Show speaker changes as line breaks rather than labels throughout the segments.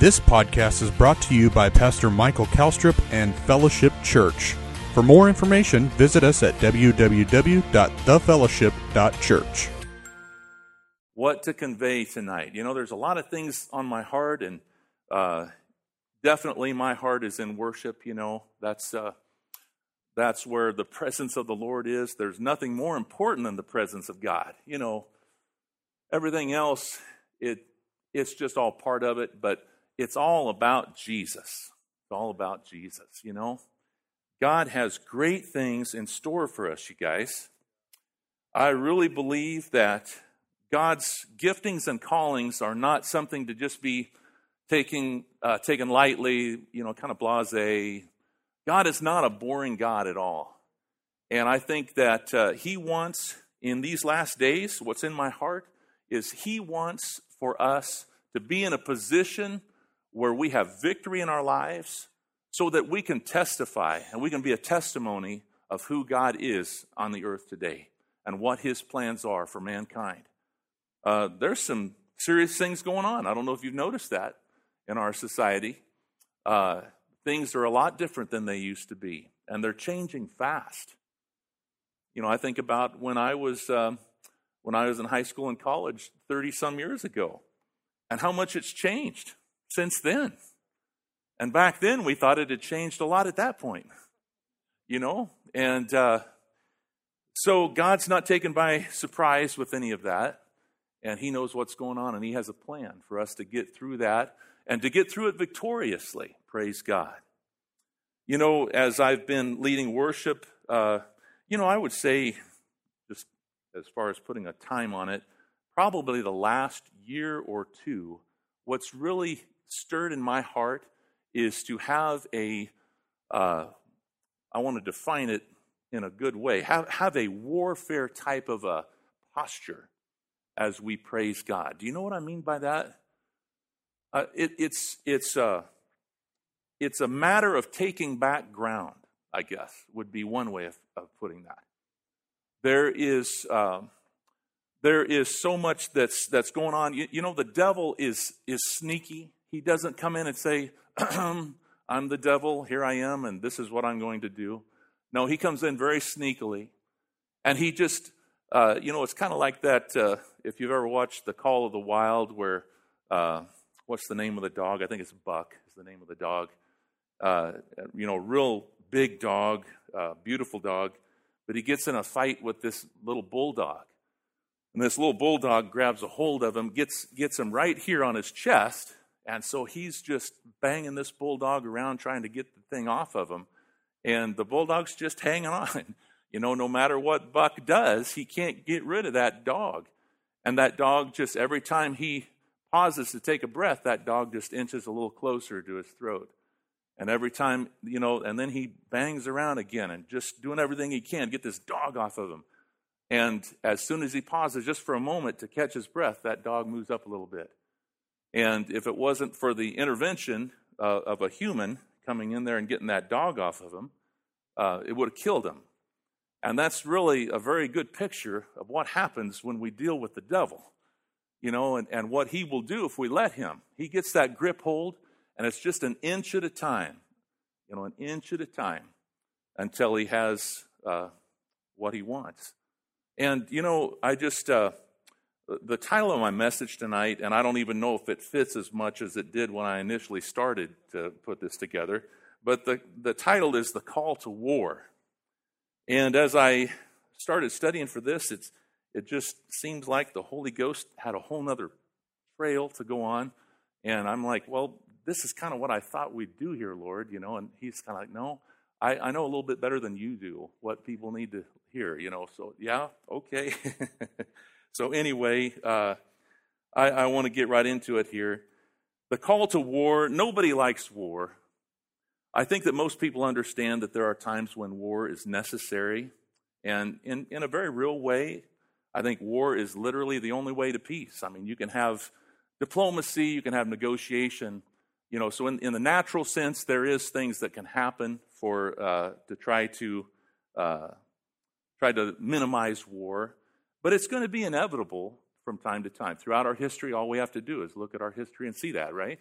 This podcast is brought to you by Pastor Michael Calstrip and Fellowship Church. For more information, visit us at www.thefellowship.church.
What to convey tonight? You know, there's a lot of things on my heart, and uh, definitely my heart is in worship. You know, that's uh, that's where the presence of the Lord is. There's nothing more important than the presence of God. You know, everything else, it it's just all part of it, but it's all about Jesus. It's all about Jesus, you know? God has great things in store for us, you guys. I really believe that God's giftings and callings are not something to just be taking uh, taken lightly, you know, kind of blasé. God is not a boring God at all, and I think that uh, He wants in these last days. What's in my heart is He wants for us to be in a position where we have victory in our lives so that we can testify and we can be a testimony of who God is on the earth today and what his plans are for mankind. Uh, there's some serious things going on. I don't know if you've noticed that in our society. Uh, things are a lot different than they used to be, and they're changing fast. You know, I think about when I was um, when I was in high school and college, thirty some years ago, and how much it's changed since then. And back then, we thought it had changed a lot at that point, you know? And uh, so God's not taken by surprise with any of that. And He knows what's going on, and He has a plan for us to get through that and to get through it victoriously. Praise God. You know, as I've been leading worship, uh, you know, I would say, just as far as putting a time on it, probably the last year or two, what's really stirred in my heart is to have a. Uh, I want to define it in a good way, have, have a warfare type of a posture as we praise God. Do you know what I mean by that? Uh, it, it's, it's, uh, it's a matter of taking back ground, I guess, would be one way of, of putting that. There is, uh, there is so much that's, that's going on. You, you know, the devil is, is sneaky. He doesn't come in and say, I'm the devil, here I am, and this is what I'm going to do. No, he comes in very sneakily. And he just, uh, you know, it's kind of like that. Uh, if you've ever watched The Call of the Wild, where, uh, what's the name of the dog? I think it's Buck, is the name of the dog. Uh, you know, real big dog, uh, beautiful dog. But he gets in a fight with this little bulldog. And this little bulldog grabs a hold of him, gets, gets him right here on his chest, and so he's just banging this bulldog around trying to get the thing off of him. And the bulldog's just hanging on. You know, no matter what Buck does, he can't get rid of that dog. And that dog just, every time he pauses to take a breath, that dog just inches a little closer to his throat. And every time, you know, and then he bangs around again and just doing everything he can to get this dog off of him. And as soon as he pauses just for a moment to catch his breath, that dog moves up a little bit. And if it wasn't for the intervention uh, of a human coming in there and getting that dog off of him, uh, it would have killed him. And that's really a very good picture of what happens when we deal with the devil, you know, and, and what he will do if we let him. He gets that grip hold, and it's just an inch at a time, you know, an inch at a time until he has uh, what he wants. And, you know, I just. Uh, the title of my message tonight, and I don't even know if it fits as much as it did when I initially started to put this together, but the, the title is The Call to War. And as I started studying for this, it's, it just seems like the Holy Ghost had a whole other trail to go on. And I'm like, well, this is kind of what I thought we'd do here, Lord, you know. And he's kind of like, no, I, I know a little bit better than you do what people need to hear, you know. So, yeah, okay. So, anyway, uh, I, I want to get right into it here. The call to war, nobody likes war. I think that most people understand that there are times when war is necessary. And in, in a very real way, I think war is literally the only way to peace. I mean, you can have diplomacy, you can have negotiation. You know, so in, in the natural sense, there is things that can happen for uh, to try to uh, try to minimize war. But it's going to be inevitable from time to time. Throughout our history, all we have to do is look at our history and see that, right?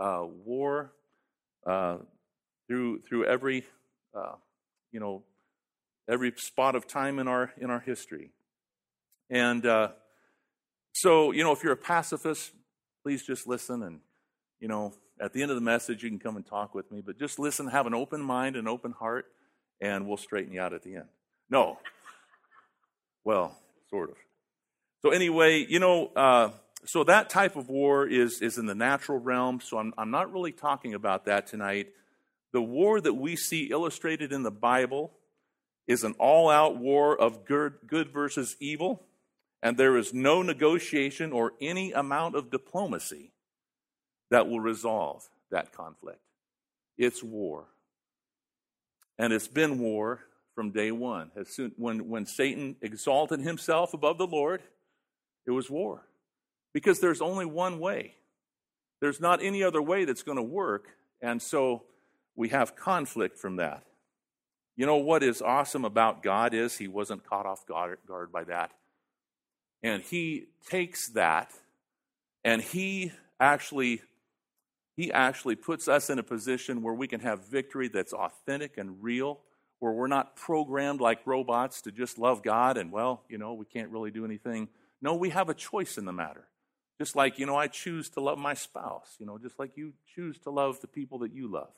uh, war uh, through through every uh, you know every spot of time in our in our history. And uh, so, you know, if you're a pacifist, please just listen. And you know, at the end of the message, you can come and talk with me. But just listen, have an open mind, an open heart, and we'll straighten you out at the end. No, well, sort of. So anyway, you know, uh, so that type of war is is in the natural realm. So I'm I'm not really talking about that tonight. The war that we see illustrated in the Bible is an all out war of good, good versus evil, and there is no negotiation or any amount of diplomacy that will resolve that conflict. It's war. And it's been war from day one. As soon, when, when Satan exalted himself above the Lord, it was war. Because there's only one way. There's not any other way that's going to work. And so we have conflict from that. You know what is awesome about God is he wasn't caught off guard by that. And he takes that and he actually he actually puts us in a position where we can have victory that's authentic and real, where we're not programmed like robots to just love God and, well, you know, we can't really do anything. No, we have a choice in the matter. Just like, you know, I choose to love my spouse, you know, just like you choose to love the people that you love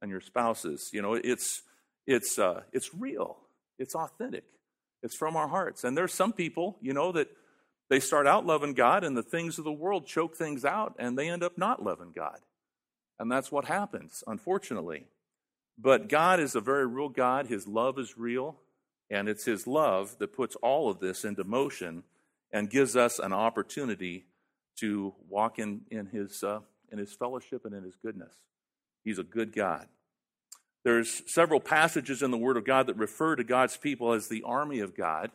and your spouses. You know, it's, it's, uh, it's real, it's authentic, it's from our hearts. And there's some people, you know, that they start out loving God, and the things of the world choke things out, and they end up not loving God. And that's what happens, unfortunately. But God is a very real God. His love is real, and it's His love that puts all of this into motion and gives us an opportunity to walk in, in, his, uh, in His fellowship and in His goodness. He's a good God. There's several passages in the Word of God that refer to God's people as the army of God.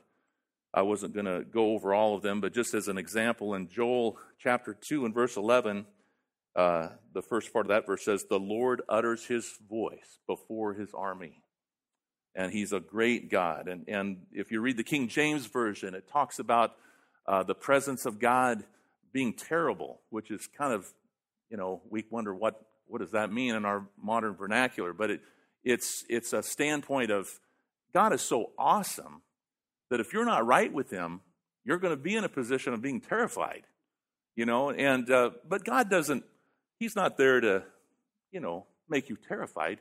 I wasn't going to go over all of them, but just as an example, in Joel chapter 2 and verse 11, uh, the first part of that verse says, The Lord utters his voice before his army. And he's a great God. And, and if you read the King James Version, it talks about uh, the presence of God being terrible, which is kind of, you know, we wonder what, what does that mean in our modern vernacular. But it, it's, it's a standpoint of God is so awesome that if you're not right with him, you're going to be in a position of being terrified, you know. And uh, but God doesn't. He's not there to, you know, make you terrified.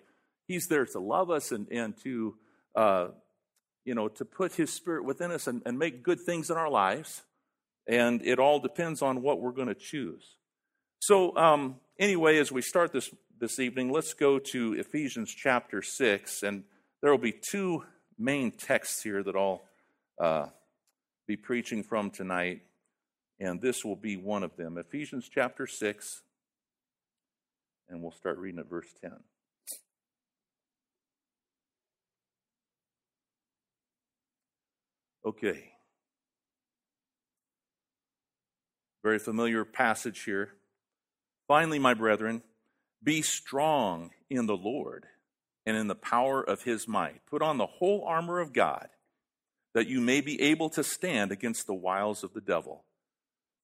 He's there to love us and and to, uh, you know, to put His Spirit within us and, and make good things in our lives. And it all depends on what we're going to choose. So um, anyway, as we start this this evening, let's go to Ephesians chapter six, and there will be two main texts here that I'll uh, be preaching from tonight, and this will be one of them Ephesians chapter 6, and we'll start reading at verse 10. Okay. Very familiar passage here. Finally, my brethren, be strong in the Lord and in the power of his might. Put on the whole armor of God that you may be able to stand against the wiles of the devil.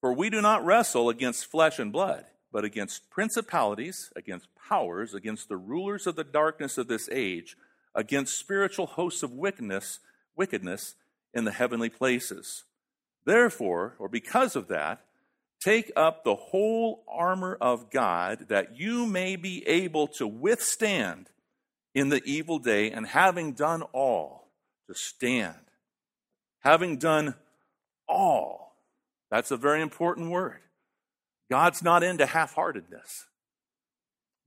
For we do not wrestle against flesh and blood, but against principalities, against powers, against the rulers of the darkness of this age, against spiritual hosts of wickedness, wickedness in the heavenly places. Therefore, or because of that, take up the whole armor of God that you may be able to withstand in the evil day, and having done all, to stand having done all. That's a very important word. God's not into half heartedness.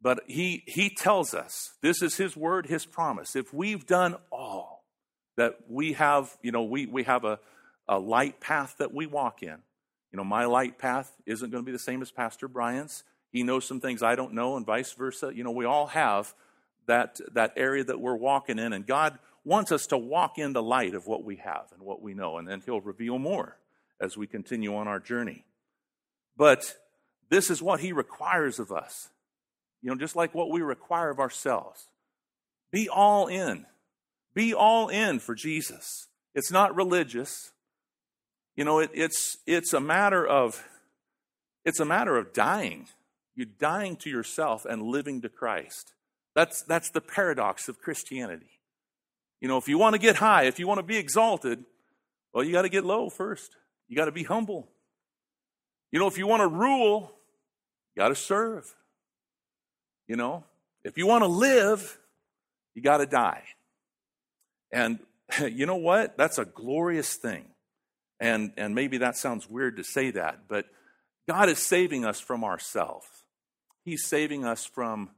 But he, he tells us this is his word, his promise. If we've done all, that we have, you know, we, we have a, a light path that we walk in. You know, my light path isn't going to be the same as Pastor Brian's. He knows some things I don't know, and vice versa. You know, we all have that, that area that we're walking in, and God wants us to walk in the light of what we have and what we know, and then He'll reveal more as we continue on our journey. But this is what He requires of us. You know, just like what we require of ourselves. Be all in. Be all in for Jesus. It's not religious. You know, it, it's, it's a matter of it's a matter of dying. You're dying to yourself and living to Christ. That's, that's the paradox of Christianity. You know, if you want to get high, if you want to be exalted, well, you got to get low first. You got to be humble. You know, if you want to rule, you got to serve. You know, if you want to live, you got to die. And you know what? That's a glorious thing. And, and maybe that sounds weird to say that, but God is saving us from ourselves. He's saving us from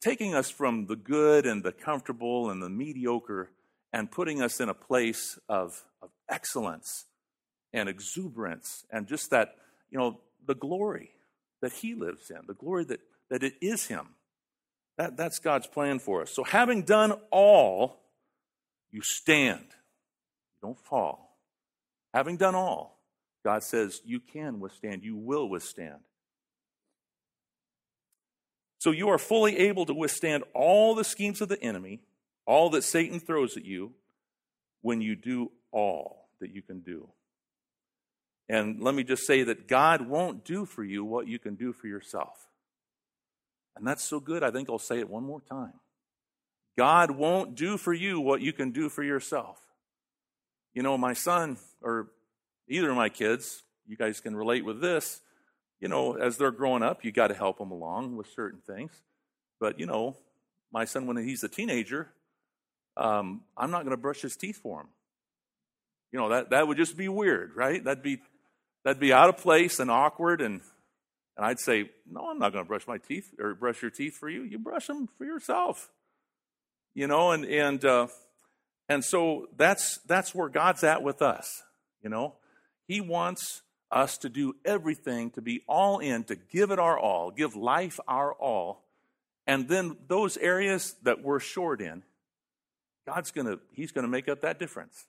taking us from the good and the comfortable and the mediocre and putting us in a place of, of excellence and exuberance and just that, you know, the glory that He lives in, the glory that, that it is Him. That, that's God's plan for us. So, having done all, you stand. Don't fall. Having done all, God says you can withstand, you will withstand. So you are fully able to withstand all the schemes of the enemy, all that Satan throws at you, when you do all that you can do. And let me just say that God won't do for you what you can do for yourself. And that's so good, I think I'll say it one more time. God won't do for you what you can do for yourself. You know, my son, or either of my kids, you guys can relate with this, you know, as they're growing up, you got to help them along with certain things. But, you know, my son, when he's a teenager, um, I'm not going to brush his teeth for him. You know, that, that would just be weird, right? That'd be, that'd be out of place and awkward. And, and I'd say, no, I'm not going to brush my teeth or brush your teeth for you. You brush them for yourself. You know, and, and, uh, and so that's, that's where God's at with us. You know, He wants us to do everything, to be all in, to give it our all, give life our all. And then those areas that we're short in, God's going to, He's going to make up that difference.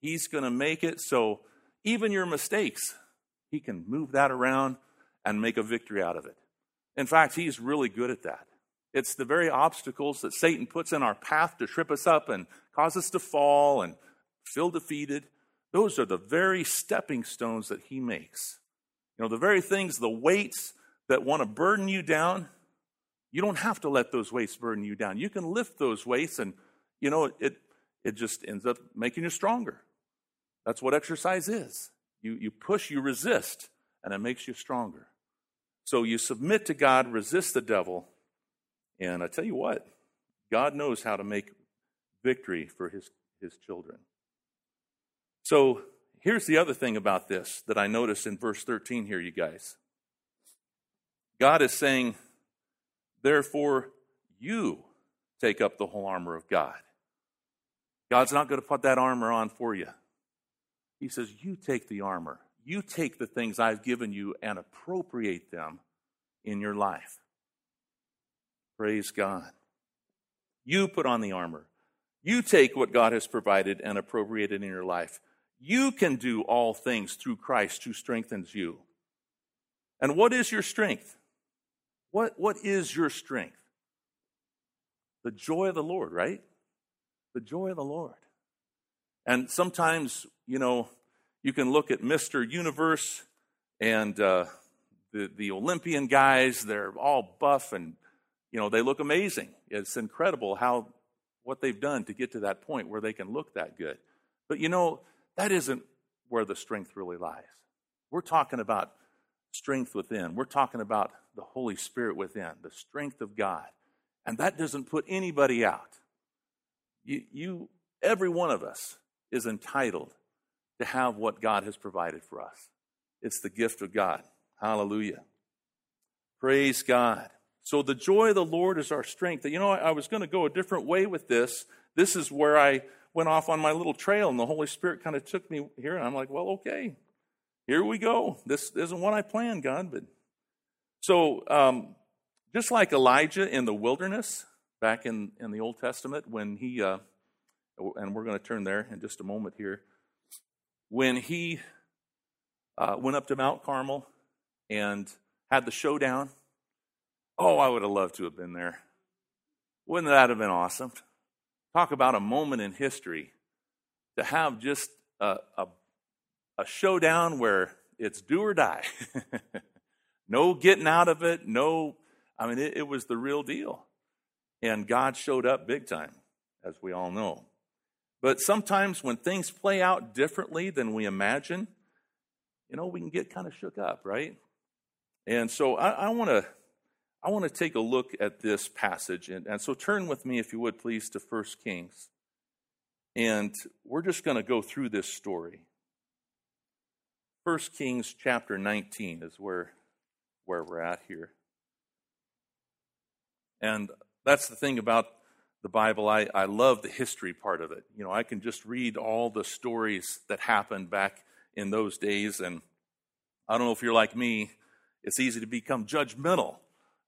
He's going to make it so even your mistakes, He can move that around and make a victory out of it. In fact, He's really good at that. It's the very obstacles that Satan puts in our path to trip us up and cause us to fall and feel defeated. Those are the very stepping stones that he makes. You know, the very things, the weights that want to burden you down, you don't have to let those weights burden you down. You can lift those weights and, you know, it, it just ends up making you stronger. That's what exercise is. You, you push, you resist, and it makes you stronger. So you submit to God, resist the devil, and I tell you what, God knows how to make victory for his, his children. So here's the other thing about this that I notice in verse 13 here, you guys. God is saying, therefore, you take up the whole armor of God. God's not going to put that armor on for you. He says, You take the armor. You take the things I've given you and appropriate them in your life. Praise God. You put on the armor. You take what God has provided and appropriate it in your life. You can do all things through Christ who strengthens you. And what is your strength? What, what is your strength? The joy of the Lord, right? The joy of the Lord. And sometimes, you know, you can look at Mr. Universe and uh, the, the Olympian guys, they're all buff and, you know, they look amazing. It's incredible how, what they've done to get to that point where they can look that good. But, you know, that isn't where the strength really lies. We're talking about strength within. We're talking about the Holy Spirit within, the strength of God. And that doesn't put anybody out. You, you, every one of us is entitled to have what God has provided for us. It's the gift of God. Hallelujah. Praise God. So the joy of the Lord is our strength. You know, I was going to go a different way with this. This is where I went off on my little trail, and the Holy Spirit kind of took me here, and I'm like, well, okay, here we go. This isn't what I planned, God, but so um, just like Elijah in the wilderness back in, in the Old Testament, when he, uh, and we're going to turn there in just a moment here, when he uh, went up to Mount Carmel and had the showdown. Oh, I would have loved to have been there. Wouldn't that have been awesome? Talk about a moment in history to have just a, a, a showdown where it's do or die. No getting out of it. No, I mean, it, it was the real deal. And God showed up big time, as we all know. But sometimes when things play out differently than we imagine, you know, we can get kind of shook up, right? And so I want to I want to take a look at this passage. And, and so turn with me, if you would, please, to 1 Kings. And we're just going to go through this story. 1 Kings chapter 19 is where, where we're at here. And that's the thing about the Bible. I, I love the history part of it. You know, I can just read all the stories that happened back in those days. And I don't know if you're like me, it's easy to become judgmental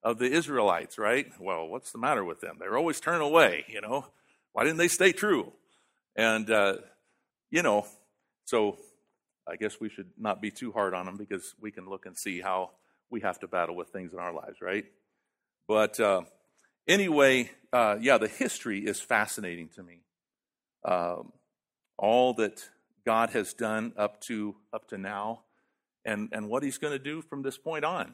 of the Israelites, right? Well, what's the matter with them? They're always turning away, you know. Why didn't they stay true? And, uh, you know, so I guess we should not be too hard on them because we can look and see how we have to battle with things in our lives, right? But uh, anyway, uh, yeah, the history is fascinating to me. Um, all that God has done up to up to now, and and what He's going to do from this point on.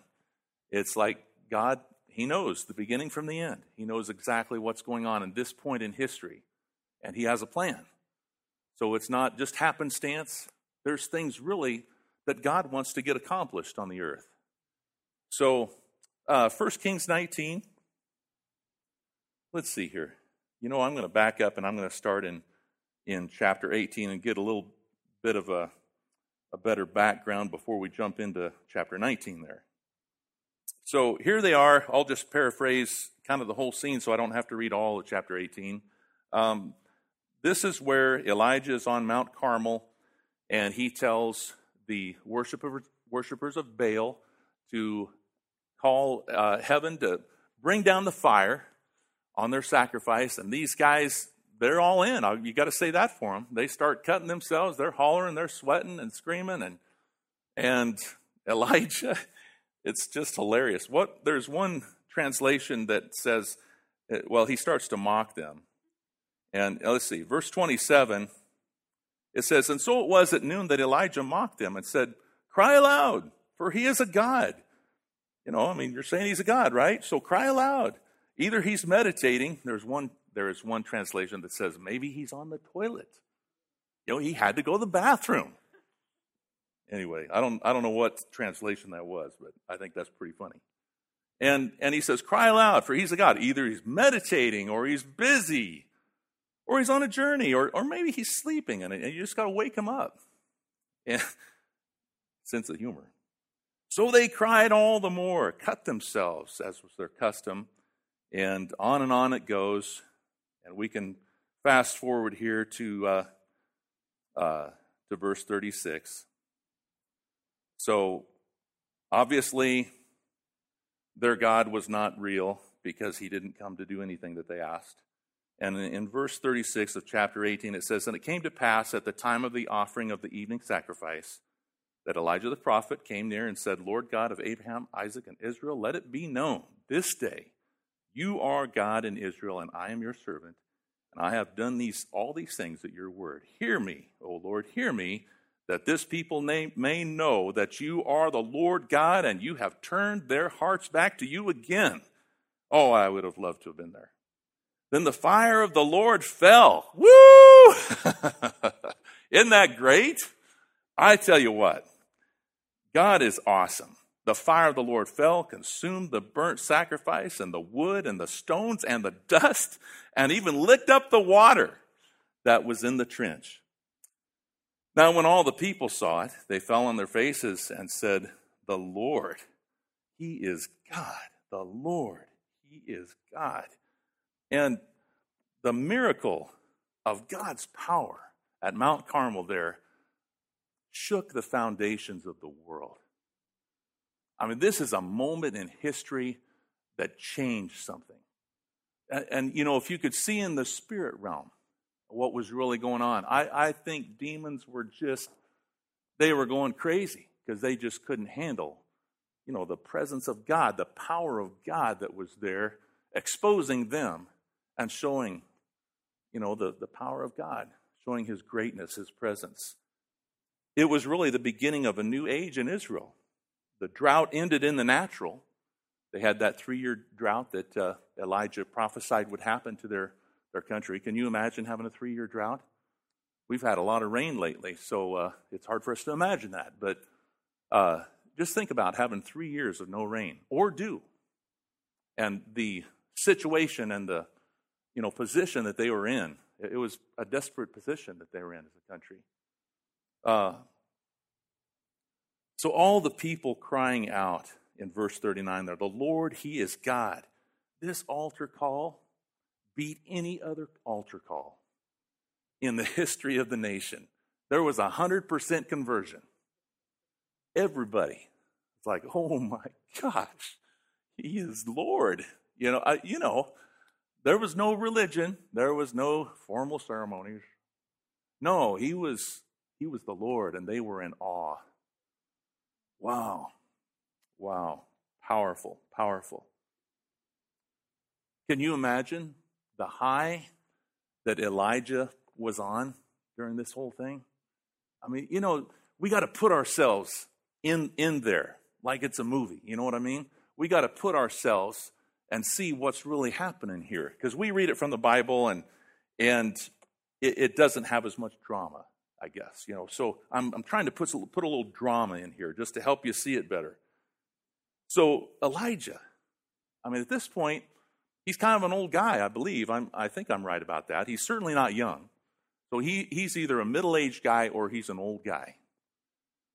It's like God, He knows the beginning from the end. He knows exactly what's going on in this point in history, and He has a plan. So it's not just happenstance. There's things really that God wants to get accomplished on the earth. So, uh, 1 Kings 19. Let's see here. You know, I'm going to back up and I'm going to start in, in chapter 18 and get a little bit of a, a better background before we jump into chapter 19 there. So here they are. I'll just paraphrase kind of the whole scene so I don't have to read all of chapter 18. Um, this is where Elijah is on Mount Carmel and he tells the worshipers, worshipers of Baal to call uh, heaven to bring down the fire on their sacrifice. And these guys, they're all in. You got to say that for them. They start cutting themselves. They're hollering, they're sweating and screaming. And, and Elijah it's just hilarious. What there's one translation that says, uh, well, he starts to mock them. And uh, let's see, verse 27, it says, And so it was at noon that Elijah mocked them and said, Cry aloud, for he is a God. You know, I mean, you're saying he's a God, right? So cry aloud. Either he's meditating, there's one, there is one translation that says maybe he's on the toilet. You know, he had to go to the bathroom. Anyway, I don't, I don't know what translation that was, but I think that's pretty funny. And, and he says, Cry aloud, for he's a God. Either he's meditating, or he's busy, or he's on a journey, or, or maybe he's sleeping, and, and you just got to wake him up. And sense of humor. So they cried all the more, cut themselves, as was their custom, and on and on it goes. And we can fast forward here to, uh, uh, to verse 36. So obviously, their God was not real because he didn't come to do anything that they asked. And in verse 36 of chapter 18, it says, And it came to pass at the time of the offering of the evening sacrifice that Elijah the prophet came near and said, Lord God of Abraham, Isaac, and Israel, let it be known this day, you are God in Israel, and I am your servant, and I have done these all these things at your word. Hear me, O Lord, hear me, that this people may know that you are the Lord God and you have turned their hearts back to you again. Oh, I would have loved to have been there. Then the fire of the Lord fell. Woo! Isn't that great? I tell you what, God is awesome. The fire of the Lord fell, consumed the burnt sacrifice and the wood and the stones and the dust, and even licked up the water that was in the trench. Now, when all the people saw it, they fell on their faces and said, The Lord, He is God. The Lord, He is God. And the miracle of God's power at Mount Carmel there shook the foundations of the world. I mean, this is a moment in history that changed something. And, and, you know, if you could see in the spirit realm, what was really going on. I, I think demons were just, they were going crazy because they just couldn't handle, you know, the presence of God, the power of God that was there, exposing them and showing, you know, the, the power of God, showing his greatness, his presence. It was really the beginning of a new age in Israel. The drought ended in the natural. They had that three year drought that uh, Elijah prophesied would happen to their, their country. Can you imagine having a three year drought? We've had a lot of rain lately, so uh, it's hard for us to imagine that. But uh, just think about having three years of no rain or dew. And the situation and the you know, position that they were in. It was a desperate position that they were in as a country. So all the people crying out in verse 39 there, the Lord, He is God. This altar call beat any other altar call in the history of the nation. There was a 100% conversion. Everybody. It's like, oh my gosh, He is Lord. You know, I, you know, there was no religion, there was no formal ceremonies. No, he was he was the Lord and they were in awe. Wow. Wow. Powerful, powerful. Can you imagine the high that Elijah was on during this whole thing? I mean, you know, we got to put ourselves in in there like it's a movie. You know what I mean? We got to put ourselves and see what's really happening here. Because we read it from the Bible and and it, it, doesn't have as much drama, I guess. You know, so I'm, I'm trying to put, put a little drama in here just to help you see it better. So Elijah, I mean, at this point, he's kind of an old guy, I believe. I'm, I think I'm right about that. He's certainly not young. So he, he's either a middle aged guy or he's an old guy.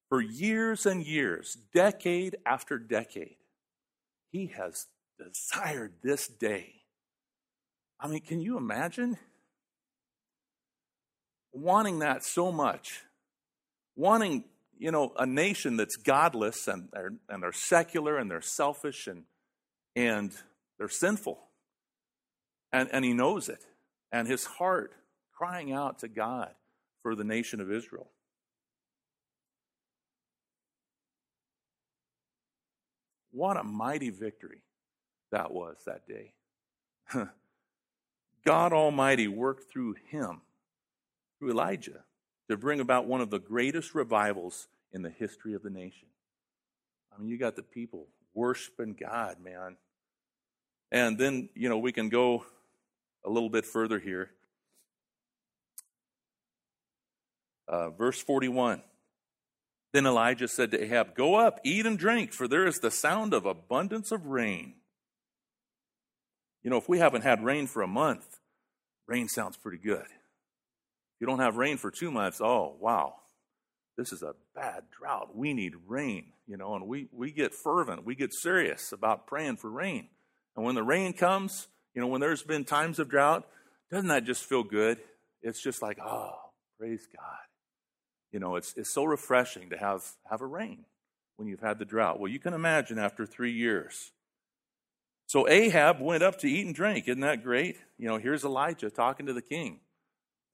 For years and years, decade after decade, he has desired this day. I mean, can you imagine? Wanting that so much. Wanting, you know, a nation that's godless and they're, and they're secular and they're selfish and, and they're sinful. And, and he knows it. And his heart crying out to God for the nation of Israel. What a mighty victory that was that day. God Almighty worked through him, through Elijah, to bring about one of the greatest revivals in the history of the nation. I mean, you got the people worshiping God, man. And then, you know, we can go a little bit further here. Uh, verse 41. Then Elijah said to Ahab, Go up, eat and drink, for there is the sound of abundance of rain. You know, if we haven't had rain for a month, rain sounds pretty good. You don't have rain for two months, oh, wow, this is a bad drought. We need rain, you know, and we, we get fervent. We get serious about praying for rain. And when the rain comes, you know, when there's been times of drought, doesn't that just feel good? It's just like, oh, praise God. You know, it's, it's so refreshing to have, have a rain when you've had the drought. Well, you can imagine after three years, so Ahab went up to eat and drink. Isn't that great? You know, here's Elijah talking to the king,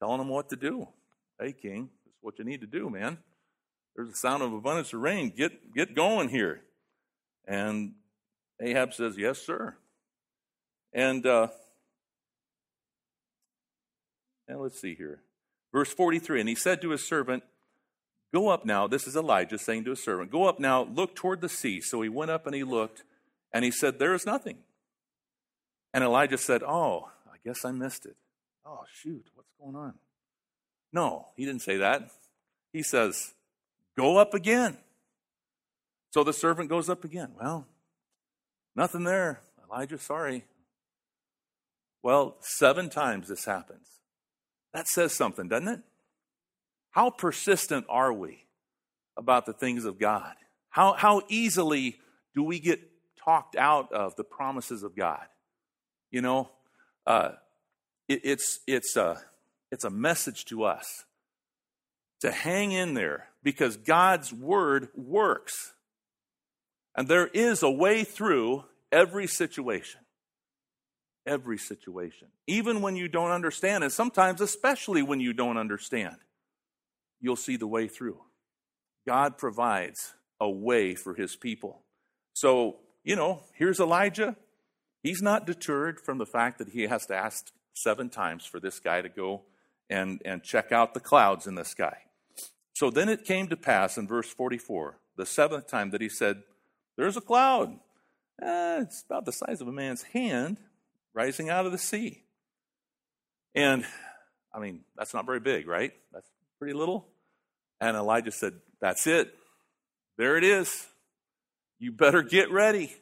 telling him what to do. Hey, king, this is what you need to do, man. There's a sound of abundance of rain. Get, get going here. And Ahab says, Yes, sir. And, uh, and let's see here. Verse 43 And he said to his servant, Go up now. This is Elijah saying to his servant, Go up now, look toward the sea. So he went up and he looked and he said, There is nothing. And Elijah said, Oh, I guess I missed it. Oh, shoot, going on? No, he didn't say that. He says, Go up again. So the servant goes up again. Well, nothing there. Elijah, sorry. Well, seven times this happens. That says something, doesn't it? How persistent are we about the things of God? How, how easily do we get talked out of the promises of God. You know, uh, it, it's, it's, a, it's a message to us to hang in there because God's word works. And there is a way through every situation. Every situation. Even when you don't understand, and sometimes, especially when you don't understand, you'll see the way through. God provides a way for his people. So you know, here's Elijah. He's not deterred from the fact that he has to ask seven times for this guy to go and, and check out the clouds in the sky. So then it came to pass in verse 44, the seventh time that he said, There's a cloud. Eh, it's about the size of a man's hand rising out of the sea. And, I mean, that's not very big, right? That's pretty little. And Elijah said, That's it. There it is. You better get ready.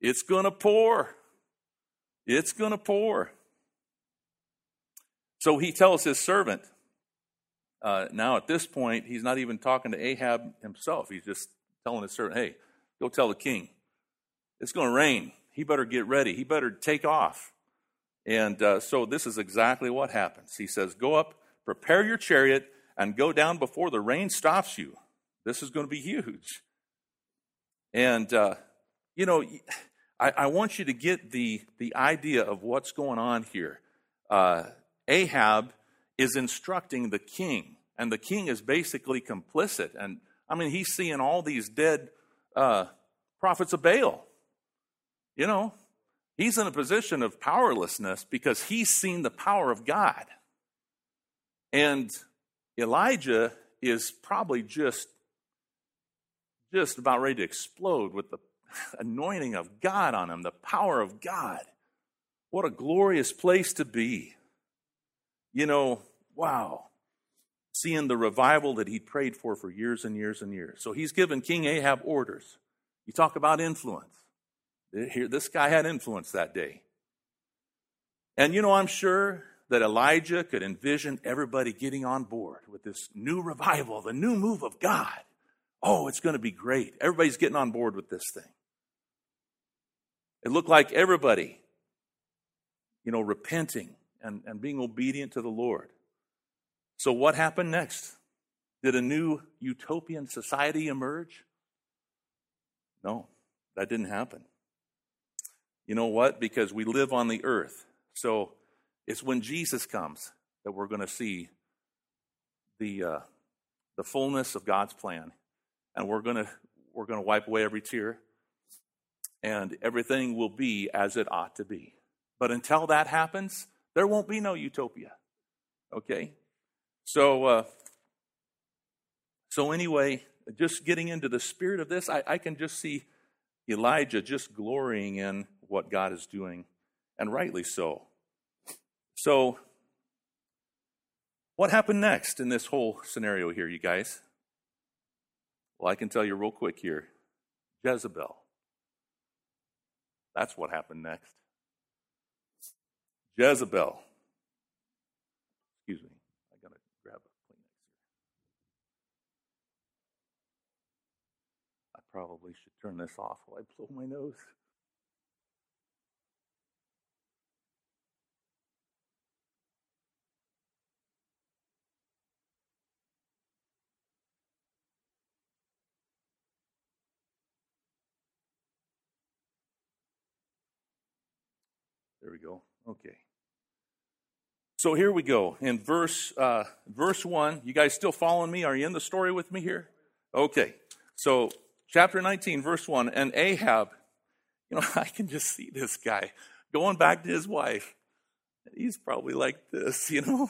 It's going to pour. It's going to pour. So he tells his servant, uh, now at this point, he's not even talking to Ahab himself. He's just telling his servant, hey, go tell the king. It's going to rain. He better get ready. He better take off. And uh, so this is exactly what happens. He says, Go up, prepare your chariot, and go down before the rain stops you. This is going to be huge. And, uh, you know, I, I, want you to get the, the idea of what's going on here. Uh, Ahab is instructing the king, and the king is basically complicit. And I mean, he's seeing all these dead uh, prophets of Baal. You know, he's in a position of powerlessness because he's seen the power of God. And Elijah is probably just just about ready to explode with the anointing of God on him, the power of God. What a glorious place to be. You know, wow. Seeing the revival that he prayed for for years and years and years. So he's given King Ahab orders. You talk about influence. Here, this guy had influence that day. And you know, I'm sure that Elijah could envision everybody getting on board with this new revival, the new move of God. Oh, it's going to be great. Everybody's getting on board with this thing. It looked like everybody, you know, repenting and, and being obedient to the Lord. So, what happened next? Did a new utopian society emerge? No, that didn't happen. You know what? Because we live on the earth. So, it's when Jesus comes that we're going to see the, uh, the fullness of God's plan. And we're going to we're going to wipe away every tear. And everything will be as it ought to be. But until that happens, there won't be no utopia. Okay? So, uh, so anyway, just getting into the spirit of this, I, I can just see Elijah just glorying in what God is doing, and rightly so. So, what happened next in this whole scenario here, you guys? Well, I can tell you real quick here Jezebel. That's what happened next. Jezebel. Excuse me. I gotta grab a Kleenex here. I probably should turn this off while I blow my nose. There we go. Okay. So here we go in verse uh, verse one. You guys still following me? Are you in the story with me here? Okay. So chapter 19, verse one, and Ahab. You know, I can just see this guy going back to his wife. He's probably like this, you know.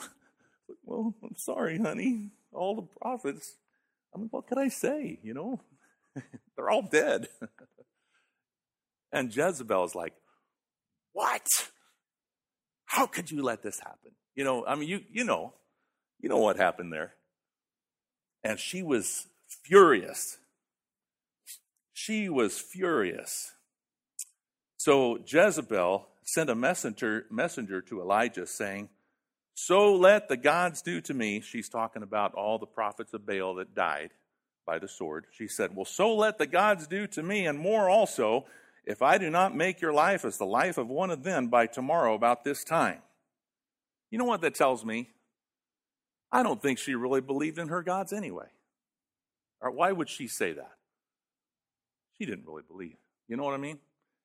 Well, I'm sorry, honey. All the prophets. I mean, what could I say? You know, they're all dead. and Jezebel's like, what? How could you let this happen? You know, I mean, you, you know, you know what happened there. And she was furious. She was furious. So Jezebel sent a messenger, messenger to Elijah saying, So let the gods do to me. She's talking about all the prophets of Baal that died by the sword. She said, Well, so let the gods do to me, and more also, if I do not make your life as the life of one of them by tomorrow about this time. You know what that tells me? I don't think she really believed in her gods anyway. Or why would she say that? She didn't really believe. You know what I mean?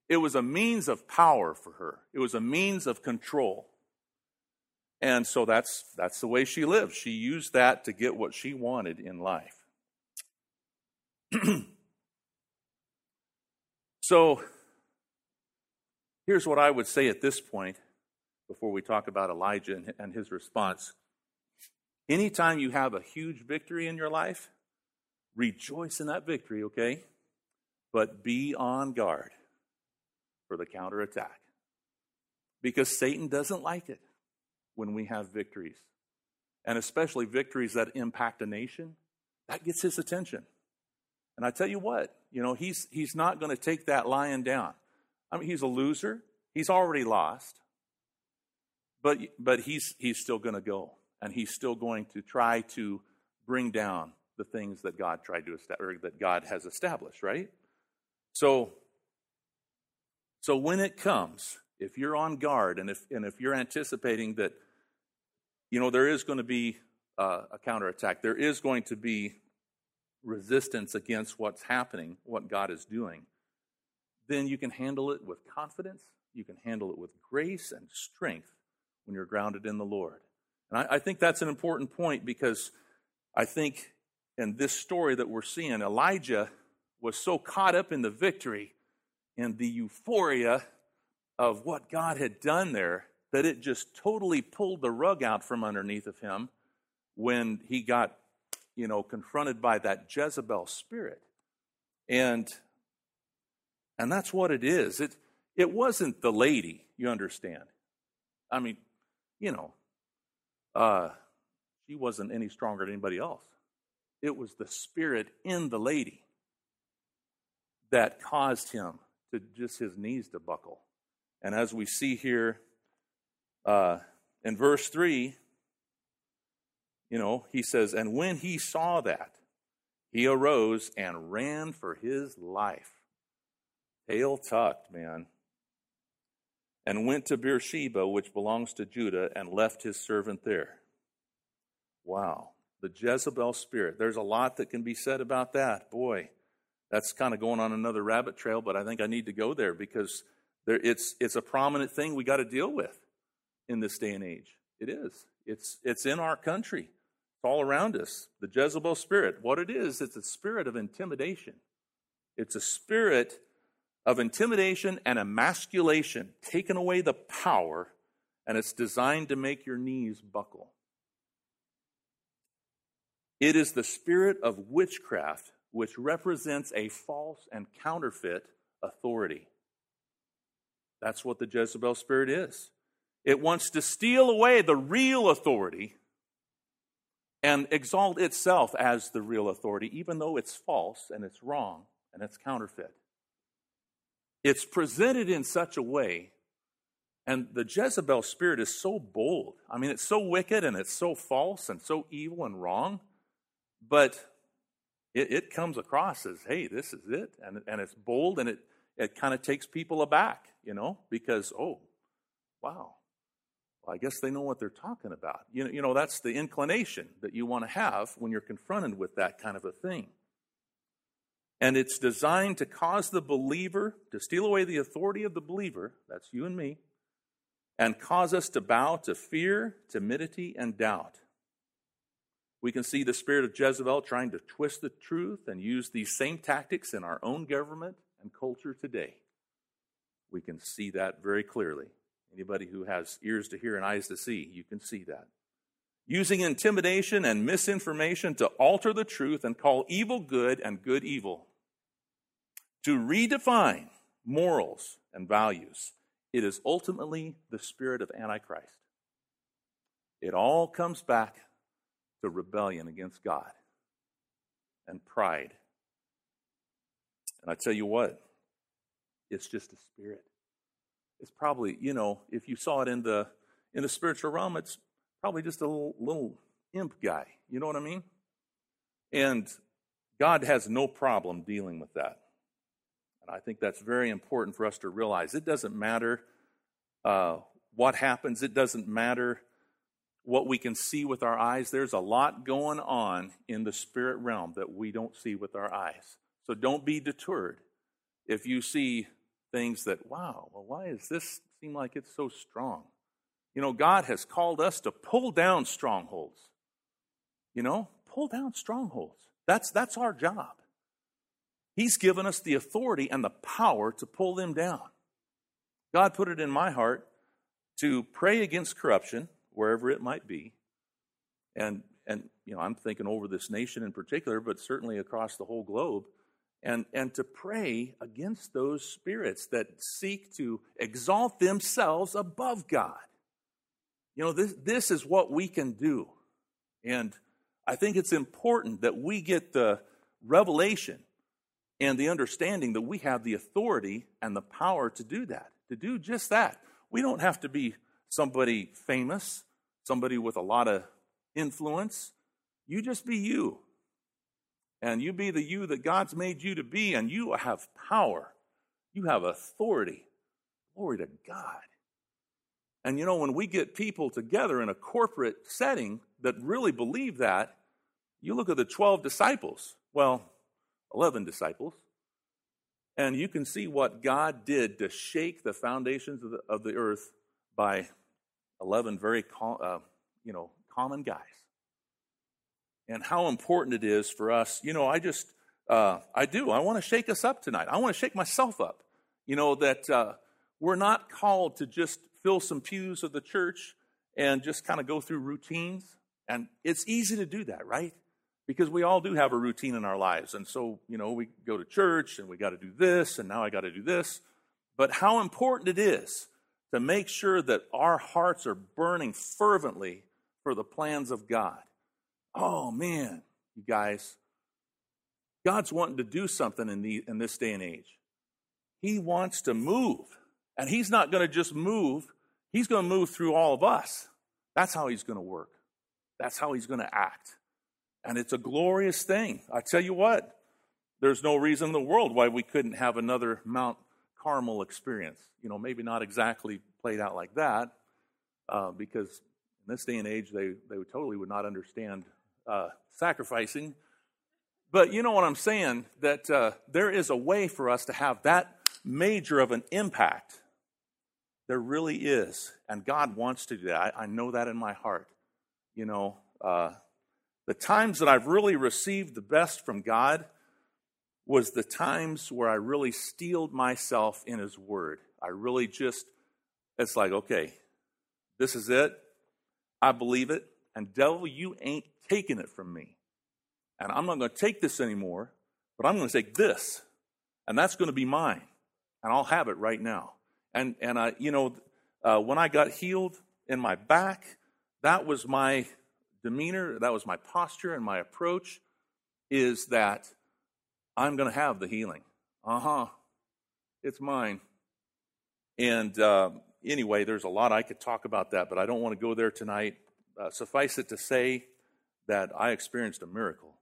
It was a means of power for her. It was a means of control. And so that's that's the way she lived. She used that to get what she wanted in life. So here's what I would say at this point before we talk about Elijah and his response. Anytime you have a huge victory in your life, rejoice in that victory, okay? but be on guard for the counterattack. Because Satan doesn't like it when we have victories, and especially victories that impact a nation. That gets his attention. And I tell you what, you know, he's, he's not going to take that lion down. I mean, he's a loser. He's already lost. But, but he's, he's still going to go. And he's still going to try to bring down the things that God tried to or that God has established, right? So, so when it comes, if you're on guard and if, and if you're anticipating that, you know, there is going to be a counterattack, there is going to be resistance against what's happening, what God is doing, then you can handle it with confidence. You can handle it with grace and strength when you're grounded in the Lord. And I, I think that's an important point because I think in this story that we're seeing, Elijah was so caught up in the victory and the euphoria of what God had done there that it just totally pulled the rug out from underneath of him when he got, you know, confronted by that Jezebel spirit. And and that's what it is. It it wasn't the lady, you understand. I mean, you know, uh, she wasn't any stronger than anybody else. It was the spirit in the lady that caused him to just his knees to buckle. And as we see here uh, in verse 3, you know, he says, And when he saw that, he arose and ran for his life. Tail tucked, man. And went to Beersheba, which belongs to Judah, and left his servant there. Wow. The Jezebel spirit. There's a lot that can be said about that. Boy, that's kind of going on another rabbit trail, but I think I need to go there because there, it's, it's a prominent thing we got to deal with in this day and age. It is. It's, it's in our country. It's all around us. The Jezebel spirit. What it is, it's a spirit of intimidation. It's a spirit of intimidation and emasculation, taking away the power, and it's designed to make your knees buckle. It is the spirit of witchcraft which represents a false and counterfeit authority. That's what the Jezebel spirit is. It wants to steal away the real authority and exalt itself as the real authority, even though it's false and it's wrong and it's counterfeit. It's presented in such a way, and the Jezebel spirit is so bold. I mean, it's so wicked and it's so false and so evil and wrong, but it, it comes across as, hey, this is it. And, and it's bold and it, it kind of takes people aback, you know, because, oh, wow. I guess they know what they're talking about. You know, you know, that's the inclination that you want to have when you're confronted with that kind of a thing. And it's designed to cause the believer to steal away the authority of the believer, that's you and me, and cause us to bow to fear, timidity, and doubt. We can see the spirit of Jezebel trying to twist the truth and use these same tactics in our own government and culture today. We can see that very clearly. Anybody who has ears to hear and eyes to see, you can see that. Using intimidation and misinformation to alter the truth and call evil good and good evil. To redefine morals and values. It is ultimately the spirit of Antichrist. It all comes back to rebellion against God and pride. And I tell you what, it's just a spirit. It's probably, you know, if you saw it in the in the spiritual realm, it's probably just a little, little imp guy. You know what I mean? And God has no problem dealing with that. And I think that's very important for us to realize. It doesn't matter uh, what happens, it doesn't matter what we can see with our eyes. There's a lot going on in the spirit realm that we don't see with our eyes. So don't be deterred if you see things that, wow, well, why does this seem like it's so strong? You know, God has called us to pull down strongholds. You know, pull down strongholds. That's, that's our job. He's given us the authority and the power to pull them down. God put it in my heart to pray against corruption wherever it might be. And, and you know, I'm thinking over this nation in particular, but certainly across the whole globe. And, and to pray against those spirits that seek to exalt themselves above God. You know, this, this is what we can do. And I think it's important that we get the revelation and the understanding that we have the authority and the power to do that, to do just that. We don't have to be somebody famous, somebody with a lot of influence. You just be you. And you be the you that God's made you to be, and you have power. You have authority. Glory to God. And you know, when we get people together in a corporate setting that really believe that, you look at the 12 disciples, well, 11 disciples, and you can see what God did to shake the foundations of the, of the earth by 11 very uh, you know, common guys. And how important it is for us. You know, I just, uh, I do. I want to shake us up tonight. I want to shake myself up. You know, that uh, we're not called to just fill some pews of the church and just kind of go through routines. And it's easy to do that, right? Because we all do have a routine in our lives. And so, you know, we go to church and we got to do this, and now I got to do this. But how important it is to make sure that our hearts are burning fervently for the plans of God. Oh, man, you guys. God's wanting to do something in, the, in this day and age. He wants to move. And He's not going to just move, He's going to move through all of us. That's how He's going to work. That's how He's going to act. And it's a glorious thing. I tell you what, there's no reason in the world why we couldn't have another Mount Carmel experience. You know, maybe not exactly played out like that, uh, because in this day and age, they, they totally would not understand uh, sacrificing. But you know what I'm saying? That uh, there is a way for us to have that major of an impact. There really is. And God wants to do that. I, I know that in my heart. You know, uh, the times that I've really received the best from God was the times where I really steeled myself in His Word. I really just, it's like, okay, this is it. I believe it. And devil, you ain't taking it from me. And I'm not going to take this anymore, but I'm going to take this. And that's going to be mine. And I'll have it right now. And, and I, you know, uh, when I got healed in my back, that was my demeanor, that was my posture and my approach is that I'm going to have the healing. Uh huh. It's mine. And uh, anyway, there's a lot I could talk about that, but I don't want to go there tonight. Uh, suffice it to say that I experienced a miracle.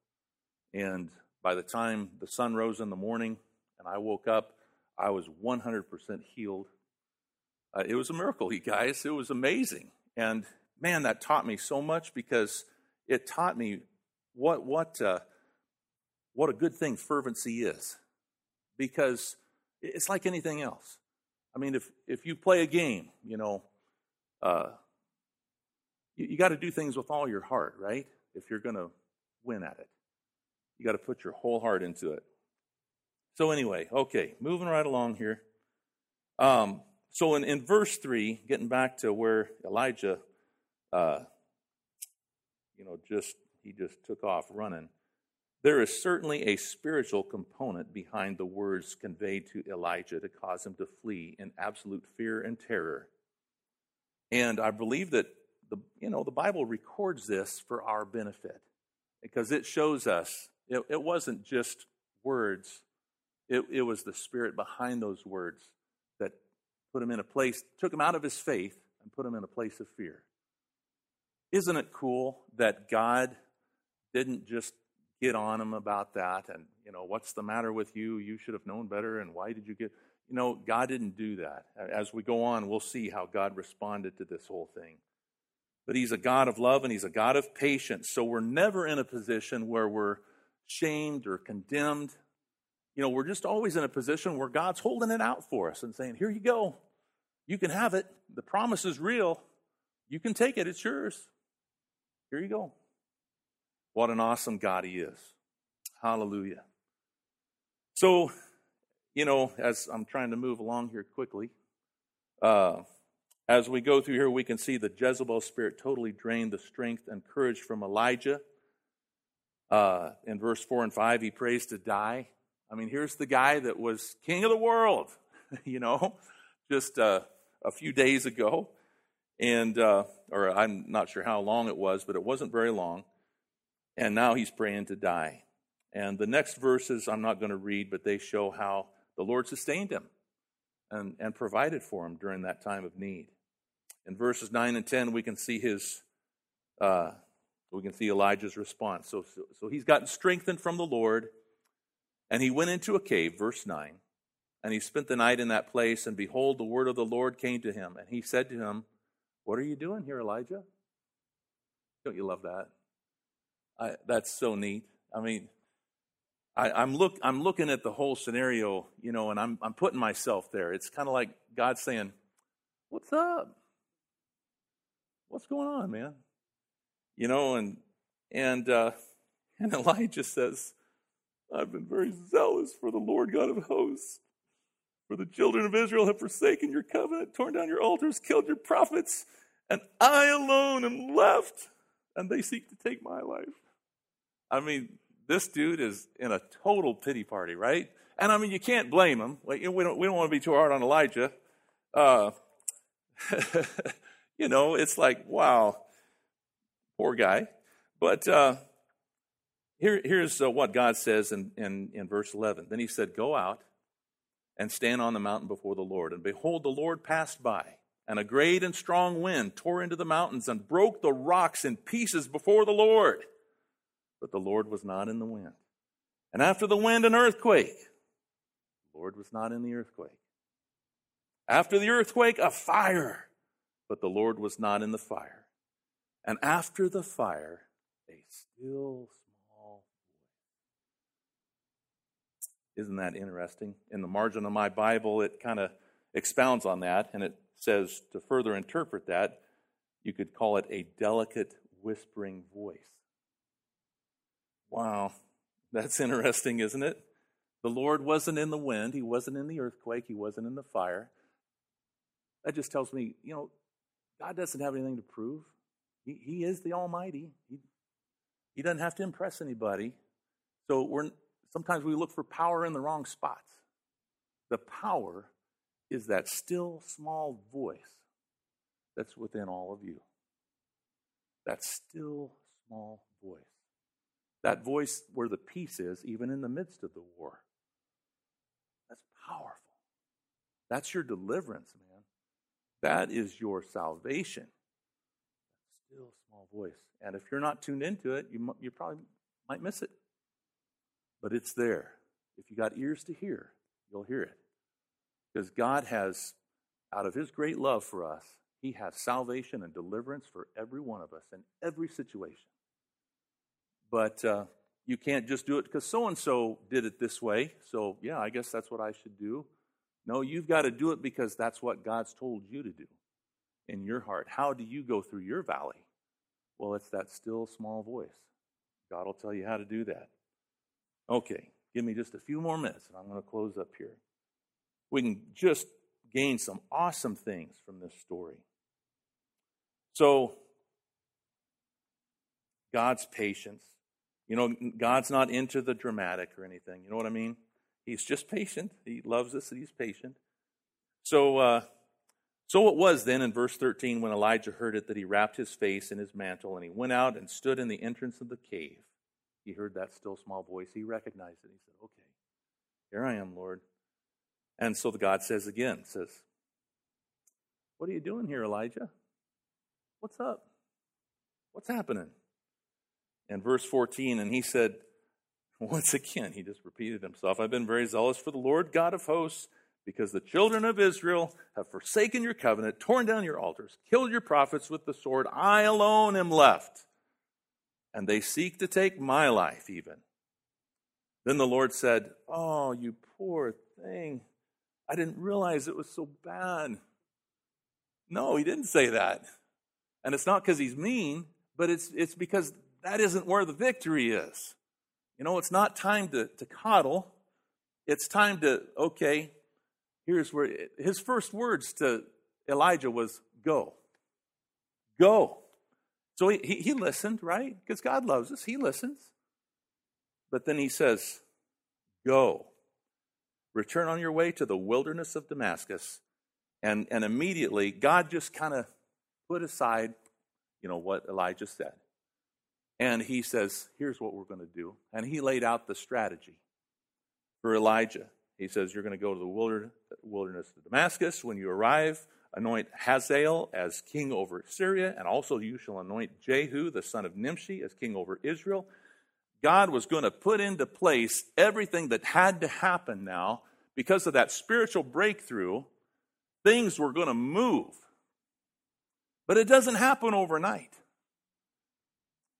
And by the time the sun rose in the morning and I woke up, I was 100% healed. Uh, it was a miracle, you guys. It was amazing. And man, that taught me so much because it taught me what, what, uh, what a good thing fervency is. Because it's like anything else. I mean, if, if you play a game, you know, uh, you, you got to do things with all your heart, right? If you're going to win at it, you got to put your whole heart into it. So, anyway, okay, moving right along here. Um, so, in, in verse 3, getting back to where Elijah, uh, you know, just he just took off running. There is certainly a spiritual component behind the words conveyed to Elijah to cause him to flee in absolute fear and terror. And I believe that the you know the Bible records this for our benefit because it shows us it, it wasn't just words, it, it was the spirit behind those words that put him in a place, took him out of his faith and put him in a place of fear. Isn't it cool that God didn't just get on him about that and, you know, what's the matter with you? You should have known better. And why did you get. You know, God didn't do that. As we go on, we'll see how God responded to this whole thing. But He's a God of love and He's a God of patience. So we're never in a position where we're shamed or condemned. You know, we're just always in a position where God's holding it out for us and saying, Here you go. You can have it. The promise is real. You can take it. It's yours. Here you go. What an awesome God He is. Hallelujah. So, you know, as I'm trying to move along here quickly, uh, as we go through here, we can see the Jezebel spirit totally drained the strength and courage from Elijah. Uh, in verse 4 and 5, he prays to die. I mean, here's the guy that was king of the world, you know, just uh, a few days ago. And, uh, or I'm not sure how long it was, but it wasn't very long. And now he's praying to die. And the next verses I'm not going to read, but they show how the Lord sustained him and, and provided for him during that time of need. In verses 9 and 10, we can see his, uh, we can see Elijah's response. So, so, so he's gotten strengthened from the Lord, and he went into a cave, verse 9, and he spent the night in that place, and behold, the word of the Lord came to him, and he said to him, What are you doing here, Elijah? Don't you love that? I, that's so neat. I mean, I, am look, I'm looking at the whole scenario, you know, and I'm, I'm putting myself there. It's kind of like God saying, What's up? What's going on, man? You know, and and uh, and Elijah says, I've been very zealous for the Lord God of hosts. For the children of Israel have forsaken your covenant, torn down your altars, killed your prophets, and I alone am left, and they seek to take my life. I mean, this dude is in a total pity party, right? And I mean, you can't blame him. Like, we don't, we don't want to be too hard on Elijah. Uh, you know, it's like, wow, poor guy. But uh, here, here's uh, what God says in, in, in verse 11. Then he said, Go out and stand on the mountain before the Lord. And behold, the Lord passed by, and a great and strong wind tore into the mountains and broke the rocks in pieces before the Lord but the Lord was not in the wind. And after the wind, an earthquake. The Lord was not in the earthquake. After the earthquake, a fire, but the Lord was not in the fire. And after the fire, a still small voice. Isn't that interesting? In the margin of my Bible, it kind of expounds on that, and it says to further interpret that, you could call it a delicate whispering voice. Wow, that's interesting, isn't it? The Lord wasn't in the wind, He wasn't in the earthquake, He wasn't in the fire. That just tells me, you know, God doesn't have anything to prove. He, he is the Almighty. He, he doesn't have to impress anybody. So we're sometimes we look for power in the wrong spots. The power is that still small voice that's within all of you. That still small voice. That voice where the peace is, even in the midst of the war. That's powerful. That's your deliverance, man. That is your salvation. Still small voice. And if you're not tuned into it, you, you probably might miss it. But it's there. If you got ears to hear, you'll hear it. Because God has, out of His great love for us, He has salvation and deliverance for every one of us in every situation. But uh, you can't just do it because so and so did it this way. So, yeah, I guess that's what I should do. No, you've got to do it because that's what God's told you to do in your heart. How do you go through your valley? Well, it's that still small voice. God will tell you how to do that. Okay, give me just a few more minutes and I'm going to close up here. We can just gain some awesome things from this story. So, God's patience. You know, God's not into the dramatic or anything. You know what I mean? He's just patient. He loves us he's patient. So, uh, so it was then in verse 13 when Elijah heard it that he wrapped his face in his mantle and he went out and stood in the entrance of the cave. He heard that still small voice. He recognized it. He said, Okay, here I am, Lord. And so the God says again, says, What are you doing here, Elijah? What's up? What's happening? and verse 14, and he said, once again, he just repeated himself, I've been very zealous for the Lord God of hosts, because the children of Israel have forsaken your covenant, torn down your altars, killed your prophets with the sword. I alone am left, and they seek to take my life even. Then the Lord said, Oh, you poor thing. I didn't realize it was so bad. No, he didn't say that. And it's not because he's mean, but it's, it's because that isn't where the victory is. You know, it's not time to, to coddle. It's time to, okay, here's where his first words to Elijah was go. Go. So he, he, he listened, right? Because God loves us. He listens. But then he says, go. Return on your way to the wilderness of Damascus. And, and immediately, God just kind of put aside, you know, what Elijah said. And he says, here's what we're going to do. And he laid out the strategy for Elijah. He says, You're going to go to the wilderness of Damascus. When you arrive, anoint Hazael as king over Syria, and also you shall anoint Jehu, the son of Nimshi, as king over Israel. God was going to put into place everything that had to happen now because of that spiritual breakthrough. Things were going to move. But it doesn't happen overnight.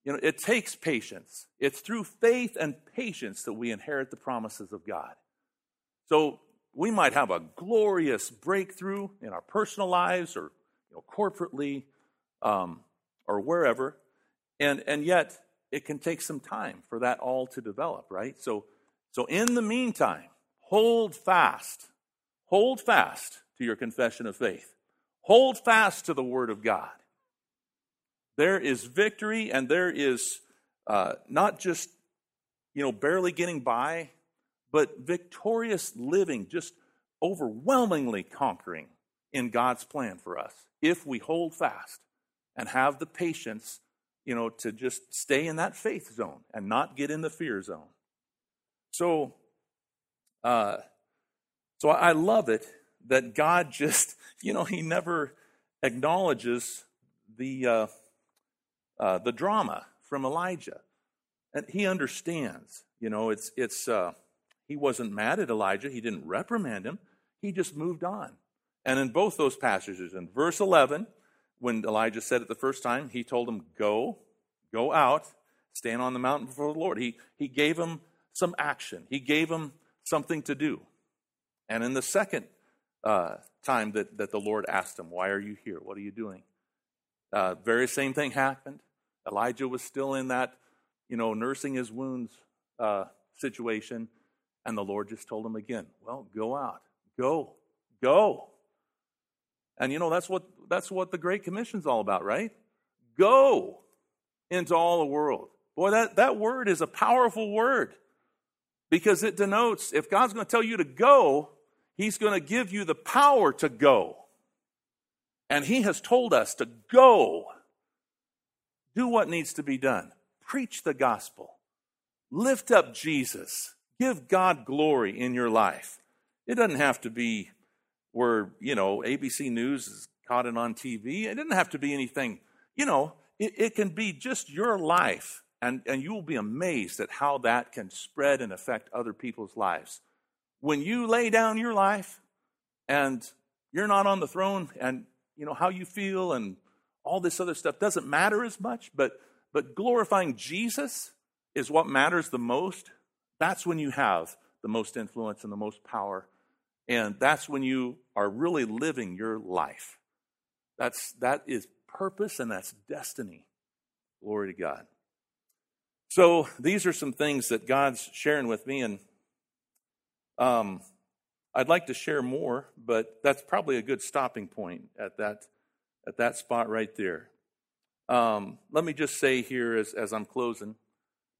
You know, it takes patience. It's through faith and patience that we inherit the promises of God. So we might have a glorious breakthrough in our personal lives or you know, corporately um, or wherever, and, and yet it can take some time for that all to develop, right? So, so in the meantime, hold fast. Hold fast to your confession of faith. Hold fast to the Word of God. There is victory, and there is uh, not just, you know, barely getting by, but victorious living, just overwhelmingly conquering in God's plan for us if we hold fast and have the patience, you know, to just stay in that faith zone and not get in the fear zone. So, uh, so I love it that God just, you know, He never acknowledges the uh, uh, the drama from Elijah, and He understands. You know, it's it's uh, he wasn't mad at Elijah. He didn't reprimand him. He just moved on. And in both those passages, in verse 11, when Elijah said it the first time, he told him, Go, go out, stand on the mountain before the Lord. He, he gave him some action, he gave him something to do. And in the second uh, time that, that the Lord asked him, Why are you here? What are you doing? Uh, very same thing happened. Elijah was still in that, you know, nursing his wounds uh, situation. And the Lord just told him again, well, go out. Go. Go. And you know, that's what that's what the Great Commission's all about, right? Go into all the world. Boy, that, that word is a powerful word because it denotes if God's going to tell you to go, He's going to give you the power to go. And He has told us to go. Do what needs to be done. Preach the gospel. Lift up Jesus. Give God glory in your life. It doesn't have to be where, you know, ABC News is caught it on TV. It doesn't have to be anything, you know, it, it can be just your life. And, and you will be amazed at how that can spread and affect other people's lives. When you lay down your life and you're not on the throne and, you know, how you feel and all this other stuff doesn't matter as much, but, but glorifying Jesus is what matters the most that's when you have the most influence and the most power. And that's when you are really living your life. That's, that is purpose and that's destiny. Glory to God. So these are some things that God's sharing with me, and um, I'd like to share more, but that's probably a good stopping point at that at that spot right there. Um, let me just say here as, as I'm closing.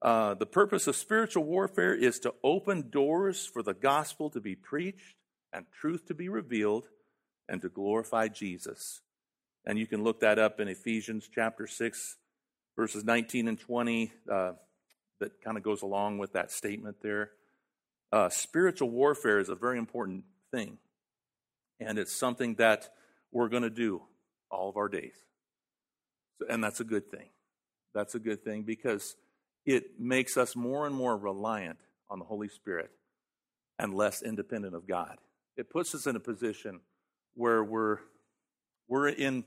Uh, the purpose of spiritual warfare is to open doors for the gospel to be preached and truth to be revealed and to glorify Jesus. And you can look that up in Ephesians chapter 6, verses 19 and 20. Uh, that kind of goes along with that statement there. Uh, spiritual warfare is a very important thing, and it's something that we're going to do all of our days. So, And that's a good thing. That's a good thing because it makes us more and more reliant on the Holy Spirit and less independent of God. It puts us in a position where we're we're in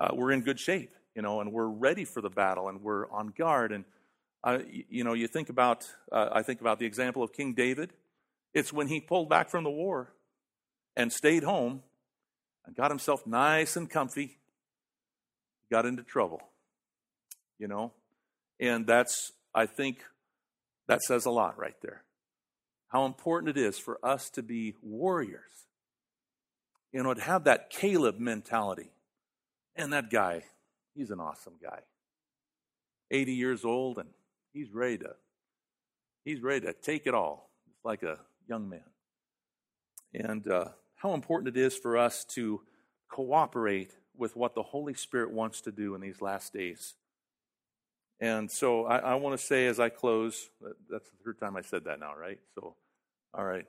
uh, we're in good shape, you know, and we're ready for the battle and we're on guard. And uh, you know, you think about uh, I think about the example of King David. It's when he pulled back from the war and stayed home and got himself nice and comfy, got into trouble, you know, and that's I think that says a lot right there. How important it is for us to be warriors. You know, to have that Caleb mentality. And that guy, he's an awesome guy. 80 years old and he's ready to he's ready to take it all. It's like a young man. and uh, how important it is for us to cooperate with what the Holy Spirit wants to do in these last days. And so I, I want to say as I close, that's the third time I said that now, right? So, all right.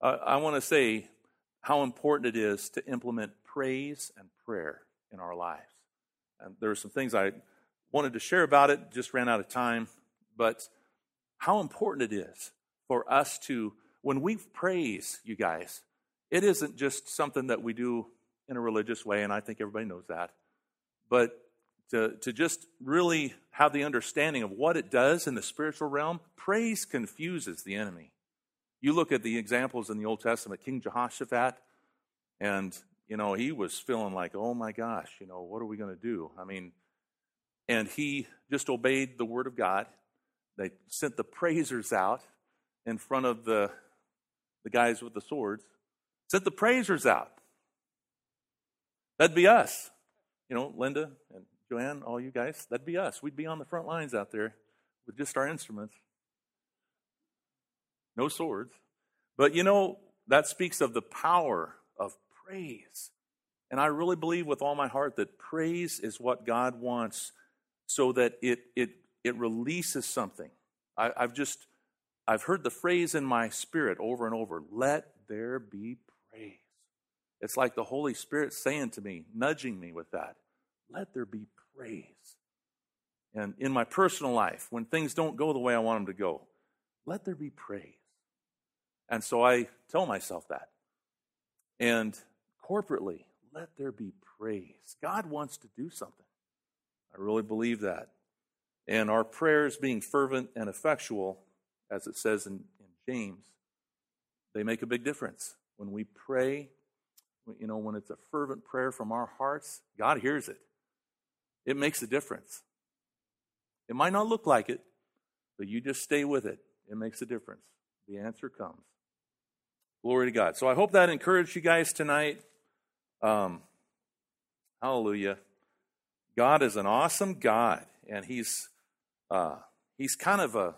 Uh, I want to say how important it is to implement praise and prayer in our lives. And there are some things I wanted to share about it, just ran out of time. But how important it is for us to, when we praise, you guys, it isn't just something that we do in a religious way, and I think everybody knows that. But to, to just really have the understanding of what it does in the spiritual realm, praise confuses the enemy. You look at the examples in the Old Testament, King Jehoshaphat, and, you know, he was feeling like, oh my gosh, you know, what are we going to do? I mean, and he just obeyed the word of God. They sent the praisers out in front of the, the guys with the swords, sent the praisers out. That'd be us. You know, Linda and Joanne, all you guys, that'd be us. We'd be on the front lines out there with just our instruments. No swords. But you know, that speaks of the power of praise. And I really believe with all my heart that praise is what God wants so that it, it, it releases something. I, I've just, I've heard the phrase in my spirit over and over let there be praise. It's like the Holy Spirit saying to me, nudging me with that. Let there be praise. And in my personal life, when things don't go the way I want them to go, let there be praise. And so I tell myself that. And corporately, let there be praise. God wants to do something. I really believe that. And our prayers being fervent and effectual, as it says in, in James, they make a big difference. When we pray, you know, when it's a fervent prayer from our hearts, God hears it. It makes a difference. It might not look like it, but you just stay with it. It makes a difference. The answer comes. Glory to God. So I hope that encouraged you guys tonight. Um, hallelujah. God is an awesome God, and He's uh, He's kind of a.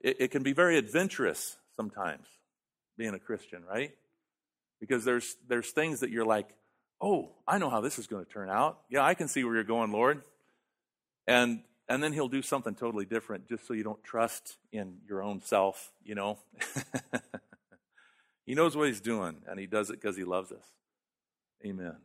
It, it can be very adventurous sometimes, being a Christian, right? Because there's there's things that you're like, oh, I know how this is going to turn out. Yeah, I can see where you're going, Lord. And and then he'll do something totally different just so you don't trust in your own self, you know. he knows what he's doing and he does it because he loves us. Amen.